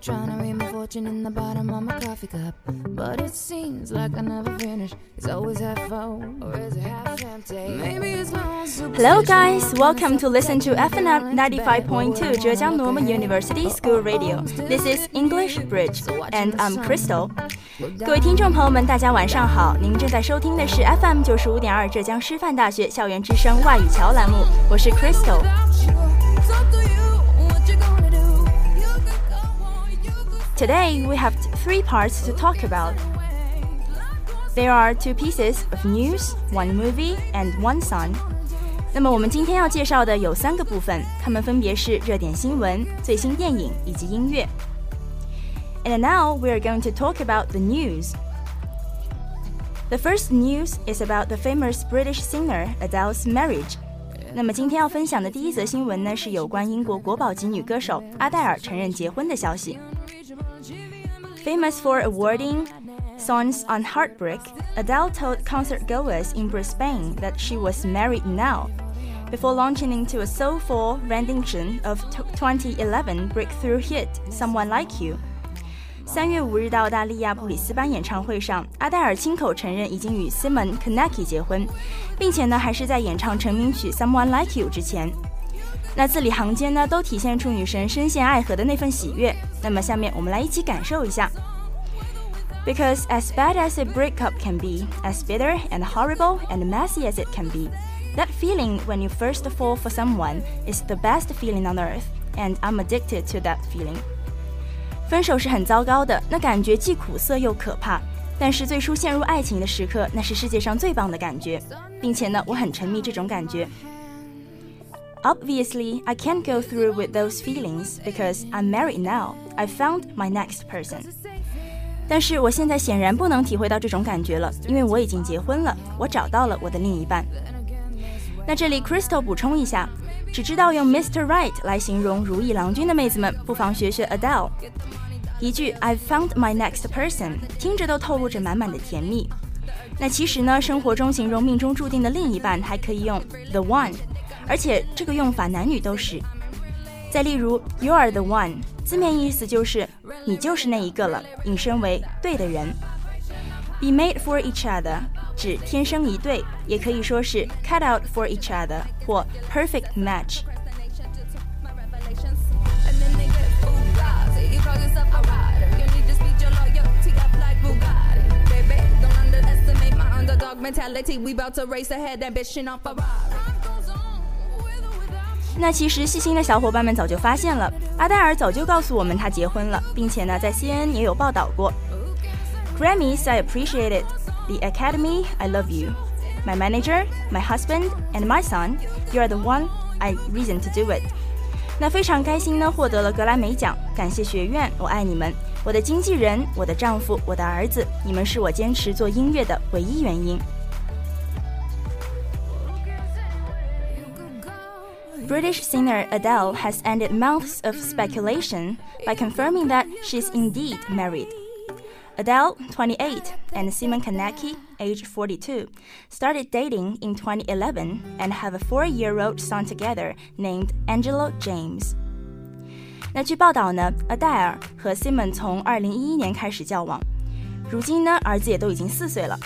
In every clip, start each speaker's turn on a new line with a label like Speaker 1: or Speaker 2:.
Speaker 1: trying to read my fortune in the bottom of my coffee cup. But it seems like I never finish. It's always half full, or is it half empty? Maybe it's my own
Speaker 2: Hello, guys. Welcome to listen to FM 95.2 Zhejiang Normal University School Radio. This is English Bridge, and I'm Crystal. 各位听众朋友们，大家晚上好！您正在收听的是 FM 九十五点二浙江师范大学校园之声外语桥栏目，我是 Crystal。Today we have three parts to talk about. There are two pieces of news, one movie, and one song. 那么我们今天要介绍的有三个部分，它们分别是热点新闻、最新电影以及音乐。And now we are going to talk about the news. The first news is about the famous British singer Adele's marriage. 那么今天要分享的第一则新闻呢，是有关英国国宝级女歌手阿黛尔承认结婚的消息。 Famous for awarding songs on heartbreak, Adele told concertgoers in Brisbane that she was married now, before launching into a soulful rendition of 2011 breakthrough hit "Someone Like You." 三月五日的澳大利亚布里斯班演唱会上，阿黛尔亲口承认已经与 Simon Konecki 结婚，并且呢，还是在演唱成名曲《Someone Like You》之前。 那字里行间呢，都体现出女神深陷爱河的那份喜悦。那么，下面我们来一起感受一下。Because as bad as a breakup can be, as bitter and horrible and messy as it can be, that feeling when you first fall for someone is the best feeling on earth, and I'm addicted to that feeling. 分手是很糟糕的，那感觉既苦涩又可怕。但是最初陷入爱情的时刻，那是世界上最棒的感觉，并且呢，我很沉迷这种感觉。 Obviously, I can't go through with those feelings because I'm married now. I found my next person. 但是我现在显然不能体会到这种感觉了，因为我已经结婚了，我找到了我的另一半。那这里 Crystal 补充一下，只知道用 Mr. Right 来形容如意郎君的妹子们，不妨学学 Adele。一句 I've found my next person，听着都透露着满满的甜蜜。那其实呢，生活中形容命中注定的另一半，还可以用 the one。 而且这个用法男女都是。再例如，You are the one，字面意思就是你就是那一个了，引申为对的人。Be made for each other，指天生一对，也可以说是 cut out for each other 或 perfect match。mentality. We about to race ahead, ambition off a ride. 那其实细心的小伙伴们早就发现了，阿黛尔早就告诉我们她结婚了，并且呢，在 CNN 也有报道过。Grammys, I appreciate it. The Academy, I love you. My manager, my husband, and my son, you are the one I reason to do it. 那非常开心呢，获得了格莱美奖，感谢学院，我爱你们，我的经纪人，我的丈夫，我的儿子，你们是我坚持做音乐的唯一原因。British singer Adele has ended months of speculation by confirming that she's indeed married. Adele, 28, and Simon Konecki, age 42, started dating in 2011 and have a four year old son together named Angelo James. 那据报道呢，阿黛尔和 Simon 从2011年开始交往，如今呢，儿子也都已经四岁了。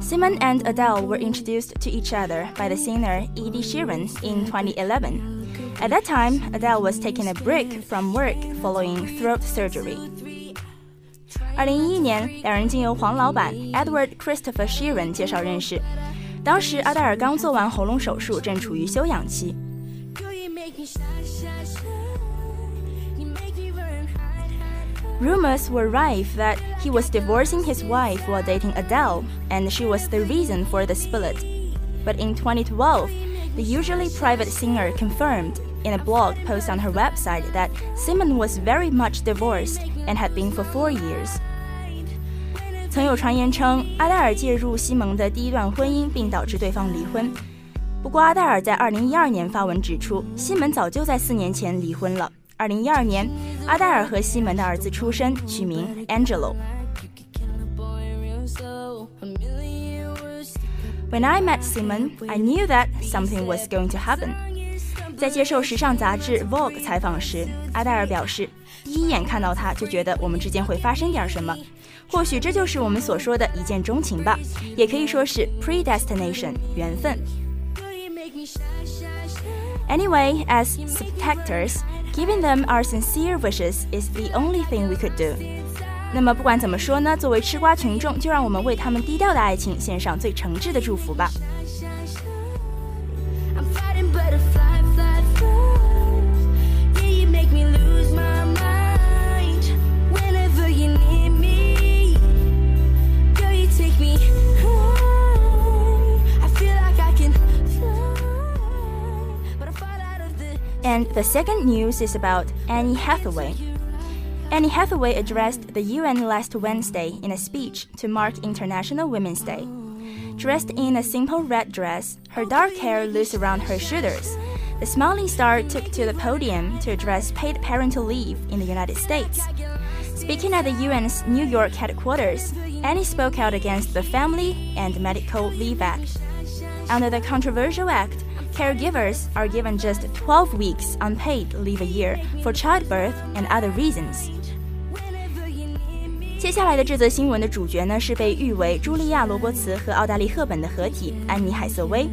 Speaker 2: Simon and Adele were introduced to each other by the singer Ed Sheeran in 2011. At that time, Adele was taking a break from work following throat surgery. 二零一一年，两人经由黄老板 Edward Christopher Sheeran 介绍认识。当时，阿黛尔刚做完喉咙手术，正处于休养期。Rumors were rife that he was divorcing his wife while dating Adele, and she was the reason for the split. But in 2012, the usually private singer confirmed in a blog post on her website that Simon was very much divorced and had been for four years. 曾有传言称，阿黛尔介入西蒙的第一段婚姻，并导致对方离婚。不过，阿黛尔在2012年发文指出，西门早就在四年前离婚了。二零一二年， 阿黛尔和西门的儿子出生，取名 Angelo。When I met Simon, I knew that something was going to happen. 在接受时尚杂志《Vogue》采访时，阿黛尔表示，第一眼看到他就觉得我们之间会发生点什么。或许这就是我们所说的一见钟情吧，也可以说是 predestination 缘分。Anyway, as spectators, Giving them our sincere wishes is the only thing we could do. 那么不管怎么说呢，作为吃瓜群众，就让我们为他们低调的爱情献上最诚挚的祝福吧。The second news is about Annie Hathaway. Annie Hathaway addressed the UN last Wednesday in a speech to mark International Women's Day. Dressed in a simple red dress, her dark hair loose around her shoulders, the smiling star took to the podium to address paid parental leave in the United States. Speaking at the UN's New York headquarters, Annie spoke out against the Family and Medical Leave Act. Under the controversial act, caregivers are given just 12 weeks unpaid leave a year for childbirth and other reasons. 接下来的这则新闻的主角呢，是被誉为茱莉亚·罗伯茨和奥黛丽·赫本的合体安妮·海瑟薇。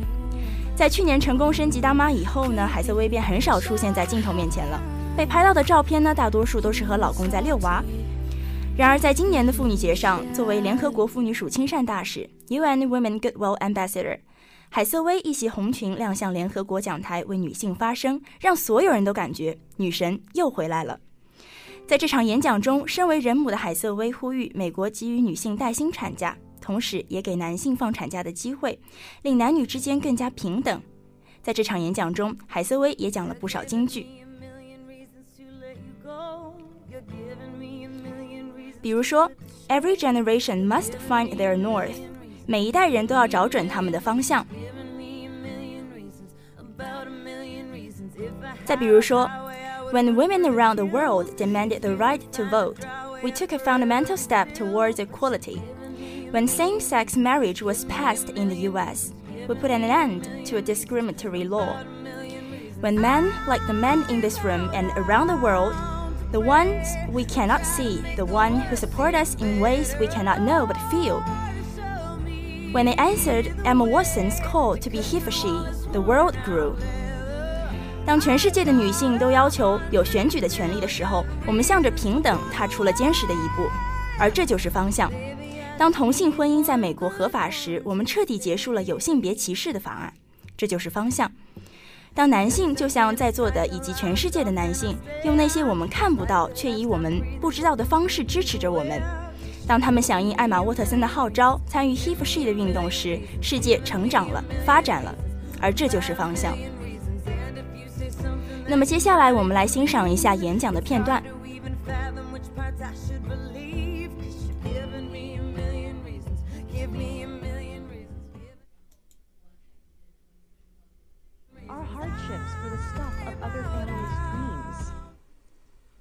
Speaker 2: 在去年成功升级当妈以后呢，海瑟薇便很少出现在镜头面前了。被拍到的照片呢，大多数都是和老公在遛娃。然而，在今年的妇女节上，作为联合国妇女署亲善大使 （UN Women Goodwill Ambassador）。海瑟薇一袭红裙亮相联合国讲台，为女性发声，让所有人都感觉女神又回来了。在这场演讲中，身为人母的海瑟薇呼吁美国给予女性带薪产假，同时也给男性放产假的机会，令男女之间更加平等。在这场演讲中，海瑟薇也讲了不少金句，比如说：“Every generation must find their north。”每一代人都要找准他们的方向。再比如说，When women around the world demanded the right to vote, we took a fundamental step towards equality. When same-sex marriage was passed in the U.S., we put an end to a discriminatory law. When men, like the men in this room and around the world, the ones we cannot see, the one who support us in ways we cannot know but feel, when they answered Emma Watson's call to be he for she, the world grew. 当全世界的女性都要求有选举的权利的时候，我们向着平等踏出了坚实的一步，而这就是方向。当同性婚姻在美国合法时，我们彻底结束了有性别歧视的法案，这就是方向。当男性就像在座的以及全世界的男性，用那些我们看不到却以我们不知道的方式支持着我们。当他们响应艾玛沃特森的号召，参与 He for She 的运动时，世界成长了，发展了，而这就是方向。那么接下来，我们来欣赏一下演讲的片段。
Speaker 3: Our hardships for the stuff of other families' dreams.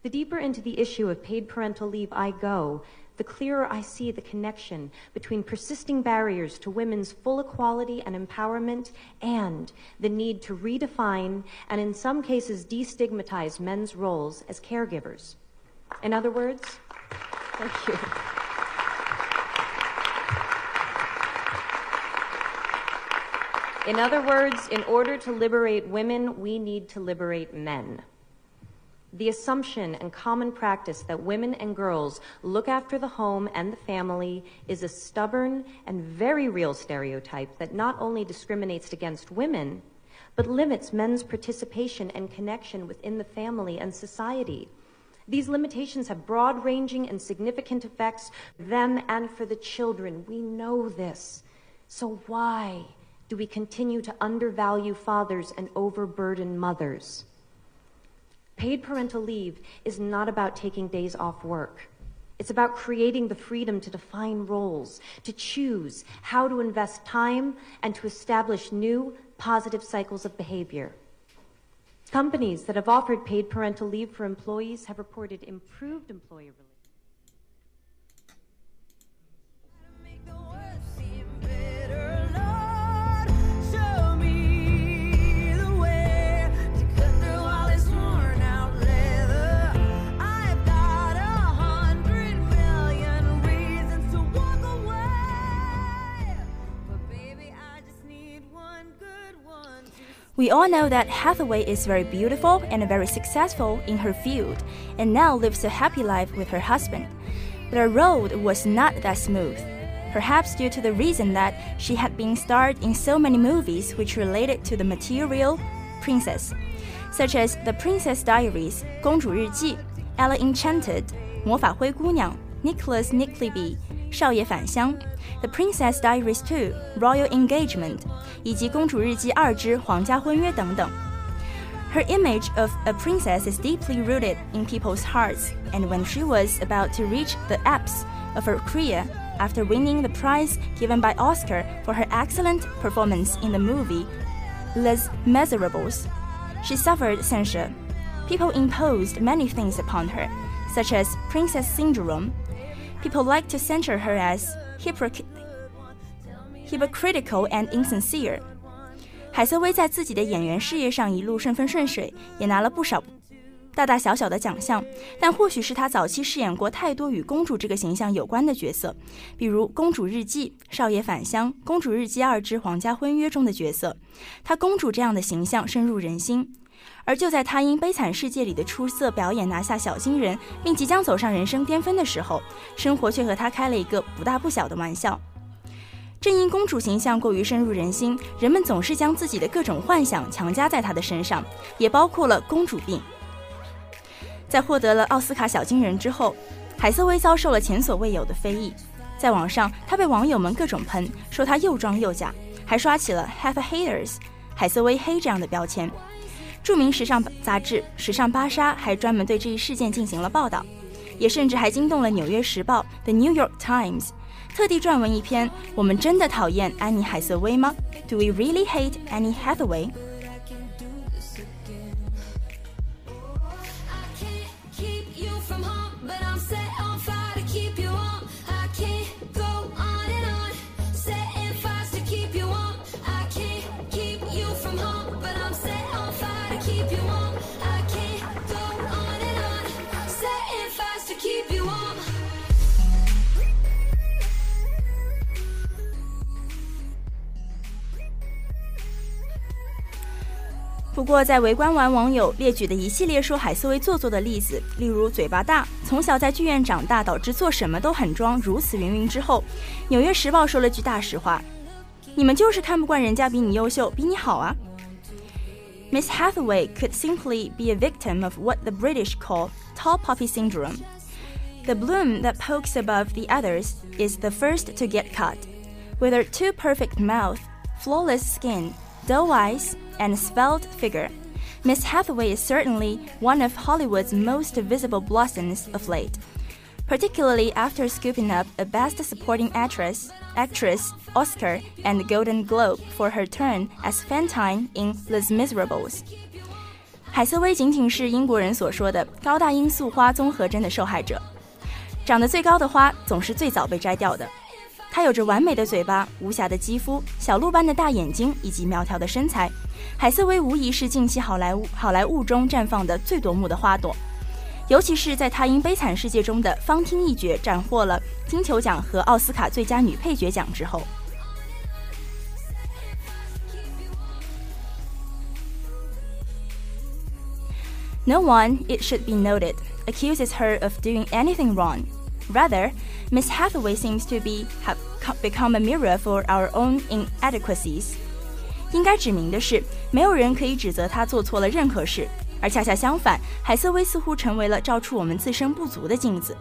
Speaker 3: The deeper into the issue of paid parental leave I go, the clearer I see the connection between persisting barriers to women's full equality and empowerment and the need to redefine and, in some cases, destigmatize men's roles as caregivers. In other words, thank you. In other words, in order to liberate women, we need to liberate men. The assumption and common practice that women and girls look after the home and the family is a stubborn and very real stereotype that not only discriminates against women, but limits men's participation and connection within the family and society. These limitations have broad ranging and significant effects for them and for the children. We know this. So why do we continue to undervalue fathers and overburden mothers? Paid parental leave is not about taking days off work. It's about creating the freedom to define roles, to choose how to invest time, and to establish new positive cycles of behavior. Companies that have offered paid parental leave for employees have reported improved employee relations.
Speaker 2: We all know that Hathaway is very beautiful and very successful in her field, and now lives a happy life with her husband. But her road was not that smooth, perhaps due to the reason that she had been starred in so many movies which related to the material princess, such as The Princess Diaries, 公主日记, Ella Enchanted, 魔法灰姑娘, Nicholas Nickleby, 少爷返乡, The Princess Diaries 2, Royal Engagement, 以及公主日记二之皇家婚约等等。her image of a princess is deeply rooted in people's hearts, and when she was about to reach the apex of her career, after winning the prize given by Oscar for her excellent performance in the movie Les Miserables, she suffered censure. People imposed many things upon her, such as princess syndrome. People like to censure her as hypocritical and insincere. 海瑟薇在自己的演员事业上一路顺风顺水，也拿了不少大大小小的奖项。但或许是她早期饰演过太多与公主这个形象有关的角色，比如《公主日记》《少爷返乡》《公主日记二之皇家婚约》中的角色，她公主这样的形象深入人心。而就在她因《悲惨世界》里的出色表演拿下小金人，并即将走上人生巅峰的时候，生活却和她开了一个不大不小的玩笑。正因公主形象过于深入人心，人们总是将自己的各种幻想强加在她的身上，也包括了公主病。在获得了奥斯卡小金人之后，海瑟薇遭受了前所未有的非议。在网上，她被网友们各种喷，说她又装又假，还刷起了 “Have haters”、海瑟薇黑这样的标签。著名时尚杂志《时尚芭莎》还专门对这一事件进行了报道，也甚至还惊动了《纽约时报》（The New York Times）。特地撰文一篇，我们真的讨厌安妮海瑟薇吗？Do we really hate Annie Hathaway？不过，在围观完网友列举的一系列说海瑟薇做作的例子，例如嘴巴大、从小在剧院长大，导致做什么都很装，如此云云之后，《纽约时报》说了句大实话：“你们就是看不惯人家比你优秀，比你好啊。” Miss Hathaway could simply be a victim of what the British call tall poppy syndrome. The bloom that pokes above the others is the first to get cut. With her too perfect mouth, flawless skin, doe eyes, and svelte figure, Miss Hathaway is certainly one of Hollywood's most visible blossoms of late, particularly after scooping up a Best Supporting Actress, Actress Oscar and Golden Globe for her turn as Fantine in Les Miserables. 海瑟薇仅仅是英国人所说的高大罂粟花综合征的受害者，长得最高的花总是最早被摘掉的。 她有着完美的嘴巴、无瑕的肌肤、小鹿般的大眼睛以及苗条的身材。海瑟薇无疑是近期好莱坞好莱坞中绽放的最夺目的花朵，尤其是在她因《悲惨世界》中的芳听一角斩获了金球奖和奥斯卡最佳女配角奖之后。No one, it should be noted, accuses her of doing anything wrong. Rather, Miss Hathaway seems to be have become a mirror for our own inadequacies. 应该指明的是，没有人可以指责她做错了任何事，而恰恰相反，海瑟薇似乎成为了照出我们自身不足的镜子。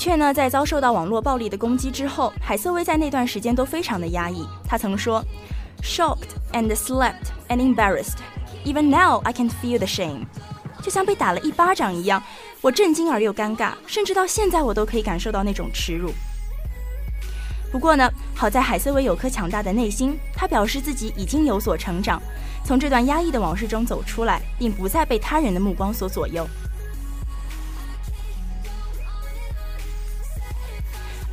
Speaker 2: 确呢，在遭受到网络暴力的攻击之后，海瑟薇在那段时间都非常的压抑。她曾说：“Shocked and slapped and embarrassed. Even now I can feel the shame.” 就像被打了一巴掌一样，我震惊而又尴尬，甚至到现在我都可以感受到那种耻辱。不过呢，好在海瑟薇有颗强大的内心，她表示自己已经有所成长，从这段压抑的往事中走出来，并不再被他人的目光所左右。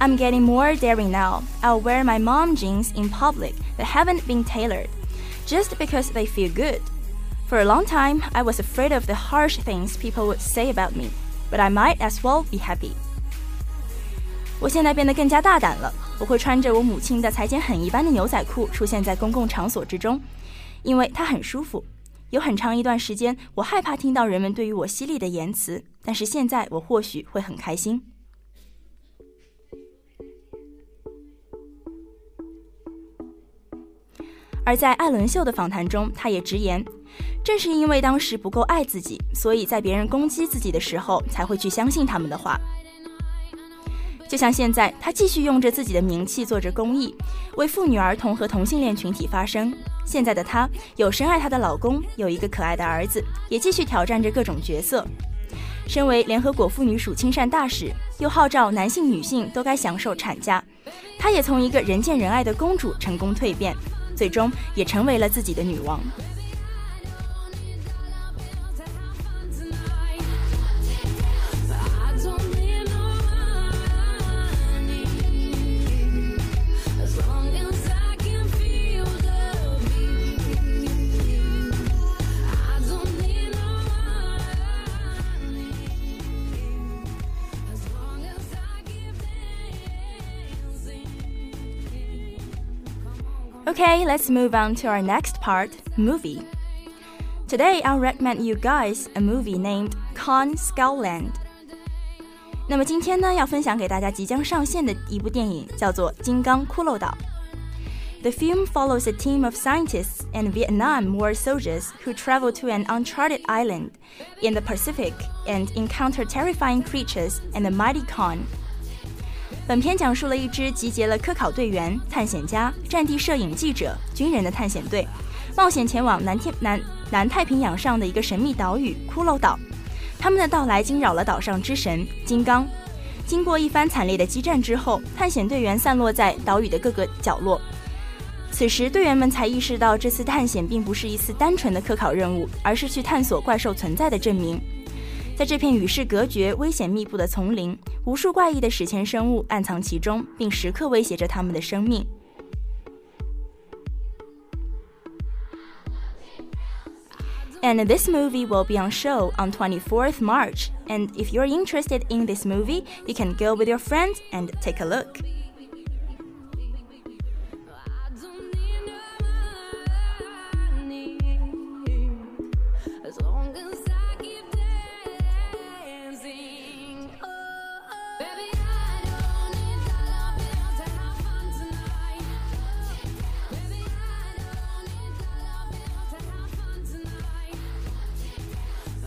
Speaker 2: I'm getting more daring now. I'll wear my mom jeans in public that haven't been tailored, just because they feel good. For a long time, I was afraid of the harsh things people would say about me, but I might as well be happy. 我现在变得更加大胆了，我会穿着我母亲的裁剪很一般的牛仔裤出现在公共场所之中，因为它很舒服。有很长一段时间，我害怕听到人们对于我犀利的言辞，但是现在我或许会很开心。 而在艾伦秀的访谈中，他也直言，正是因为当时不够爱自己，所以在别人攻击自己的时候，才会去相信他们的话。就像现在，他继续用着自己的名气做着公益，为妇女儿童和同性恋群体发声。现在的她有深爱她的老公，有一个可爱的儿子，也继续挑战着各种角色。身为联合国妇女署亲善大使，又号召男性、女性都该享受产假，她也从一个人见人爱的公主成功蜕变。最终也成为了自己的女王。Okay, let's move on to our next part movie. Today, I'll recommend you guys a movie named Kong Skull Island. 那么今天呢，要分享给大家即将上线的一部电影，叫做《金刚骷髅岛》。The film follows a team of scientists and Vietnam War soldiers who travel to an uncharted island in the Pacific and encounter terrifying creatures and the mighty Kong. 本片讲述了一支集结了科考队员、探险家、战地摄影记者、军人的探险队，冒险前往南天南南太平洋上的一个神秘岛屿——骷髅岛。他们的到来惊扰了岛上之神金刚。经过一番惨烈的激战之后，探险队员散落在岛屿的各个角落。此时，队员们才意识到，这次探险并不是一次单纯的科考任务，而是去探索怪兽存在的证明。在这片与世隔绝、危险密布的丛林，无数怪异的史前生物暗藏其中，并时刻威胁着他们的生命。And this movie will be on show on 24th March. And if you're interested in this movie, you can go with your friends and take a look.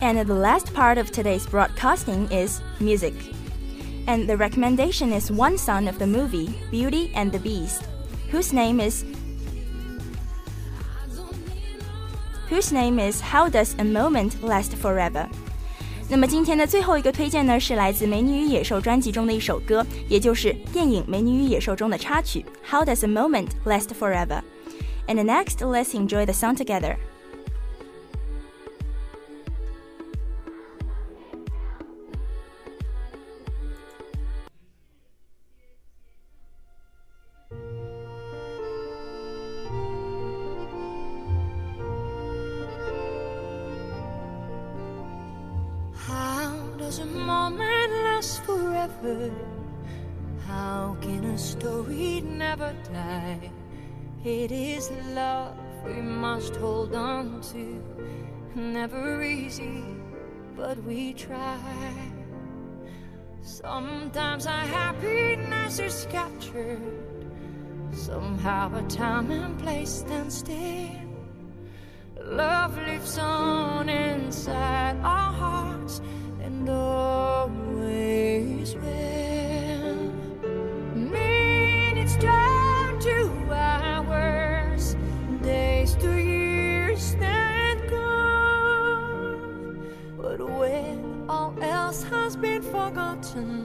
Speaker 2: And the last part of today's broadcasting is music. And the recommendation is one son of the movie Beauty and the Beast, whose name is whose name is How Does a Moment Last Forever? 那么今天的最后一个推荐呢，是来自《美女与野兽》专辑中的一首歌，也就是电影《美女与野兽》中的插曲《How Does a Moment Last Forever》。And next, let's enjoy the song together.
Speaker 1: Does a moment last forever? How can a story never die? It is love we must hold on to. Never easy, but we try. Sometimes our happiness is captured. Somehow a time and place stand still. Love lives on inside our hearts and always will. Minutes turn to hours, days to years and gone. But when all else has been forgotten,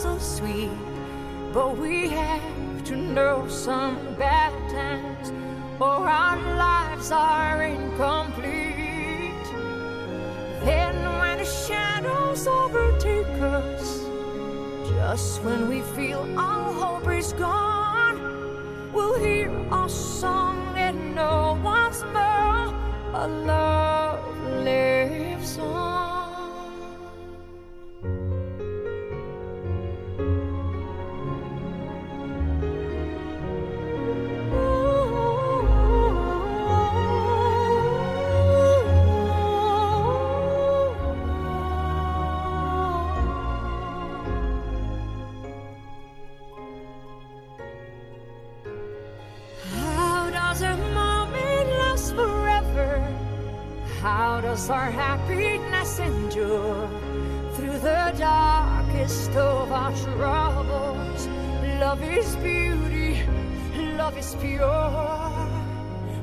Speaker 1: so sweet. But we have to know some bad times, or our lives are incomplete. Then, when the shadows overtake us, just when we feel all hope is gone, we'll hear our song and no one's more. A our troubles? Love is beauty, love is pure.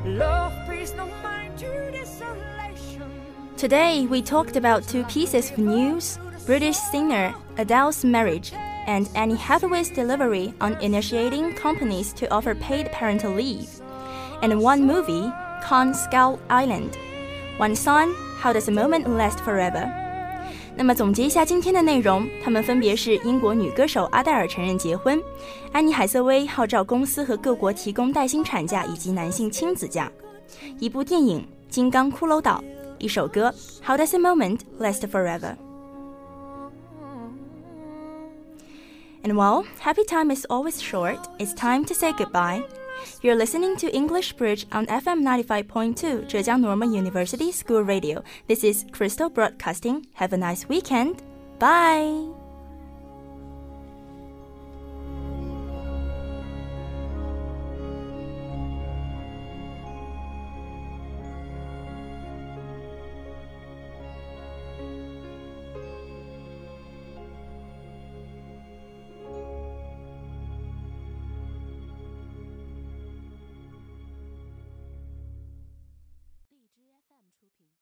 Speaker 1: Love no mind to desolation.
Speaker 2: Today, we talked about two pieces of news British singer Adele's marriage and Annie Hathaway's delivery on initiating companies to offer paid parental leave, and one movie, Kong Skull Island. One son, How Does a Moment Last Forever? 那么总结一下今天的内容，他们分别是英国女歌手阿黛尔承认结婚，安妮海瑟薇号召公司和各国提供带薪产假以及男性亲子假，一部电影《金刚骷髅岛》，一首歌《How Does a Moment Last Forever》。And while happy time is always short, it's time to say goodbye. You're listening to English Bridge on FM 95.2 Zhejiang Normal University School Radio. This is Crystal Broadcasting. Have a nice weekend. Bye.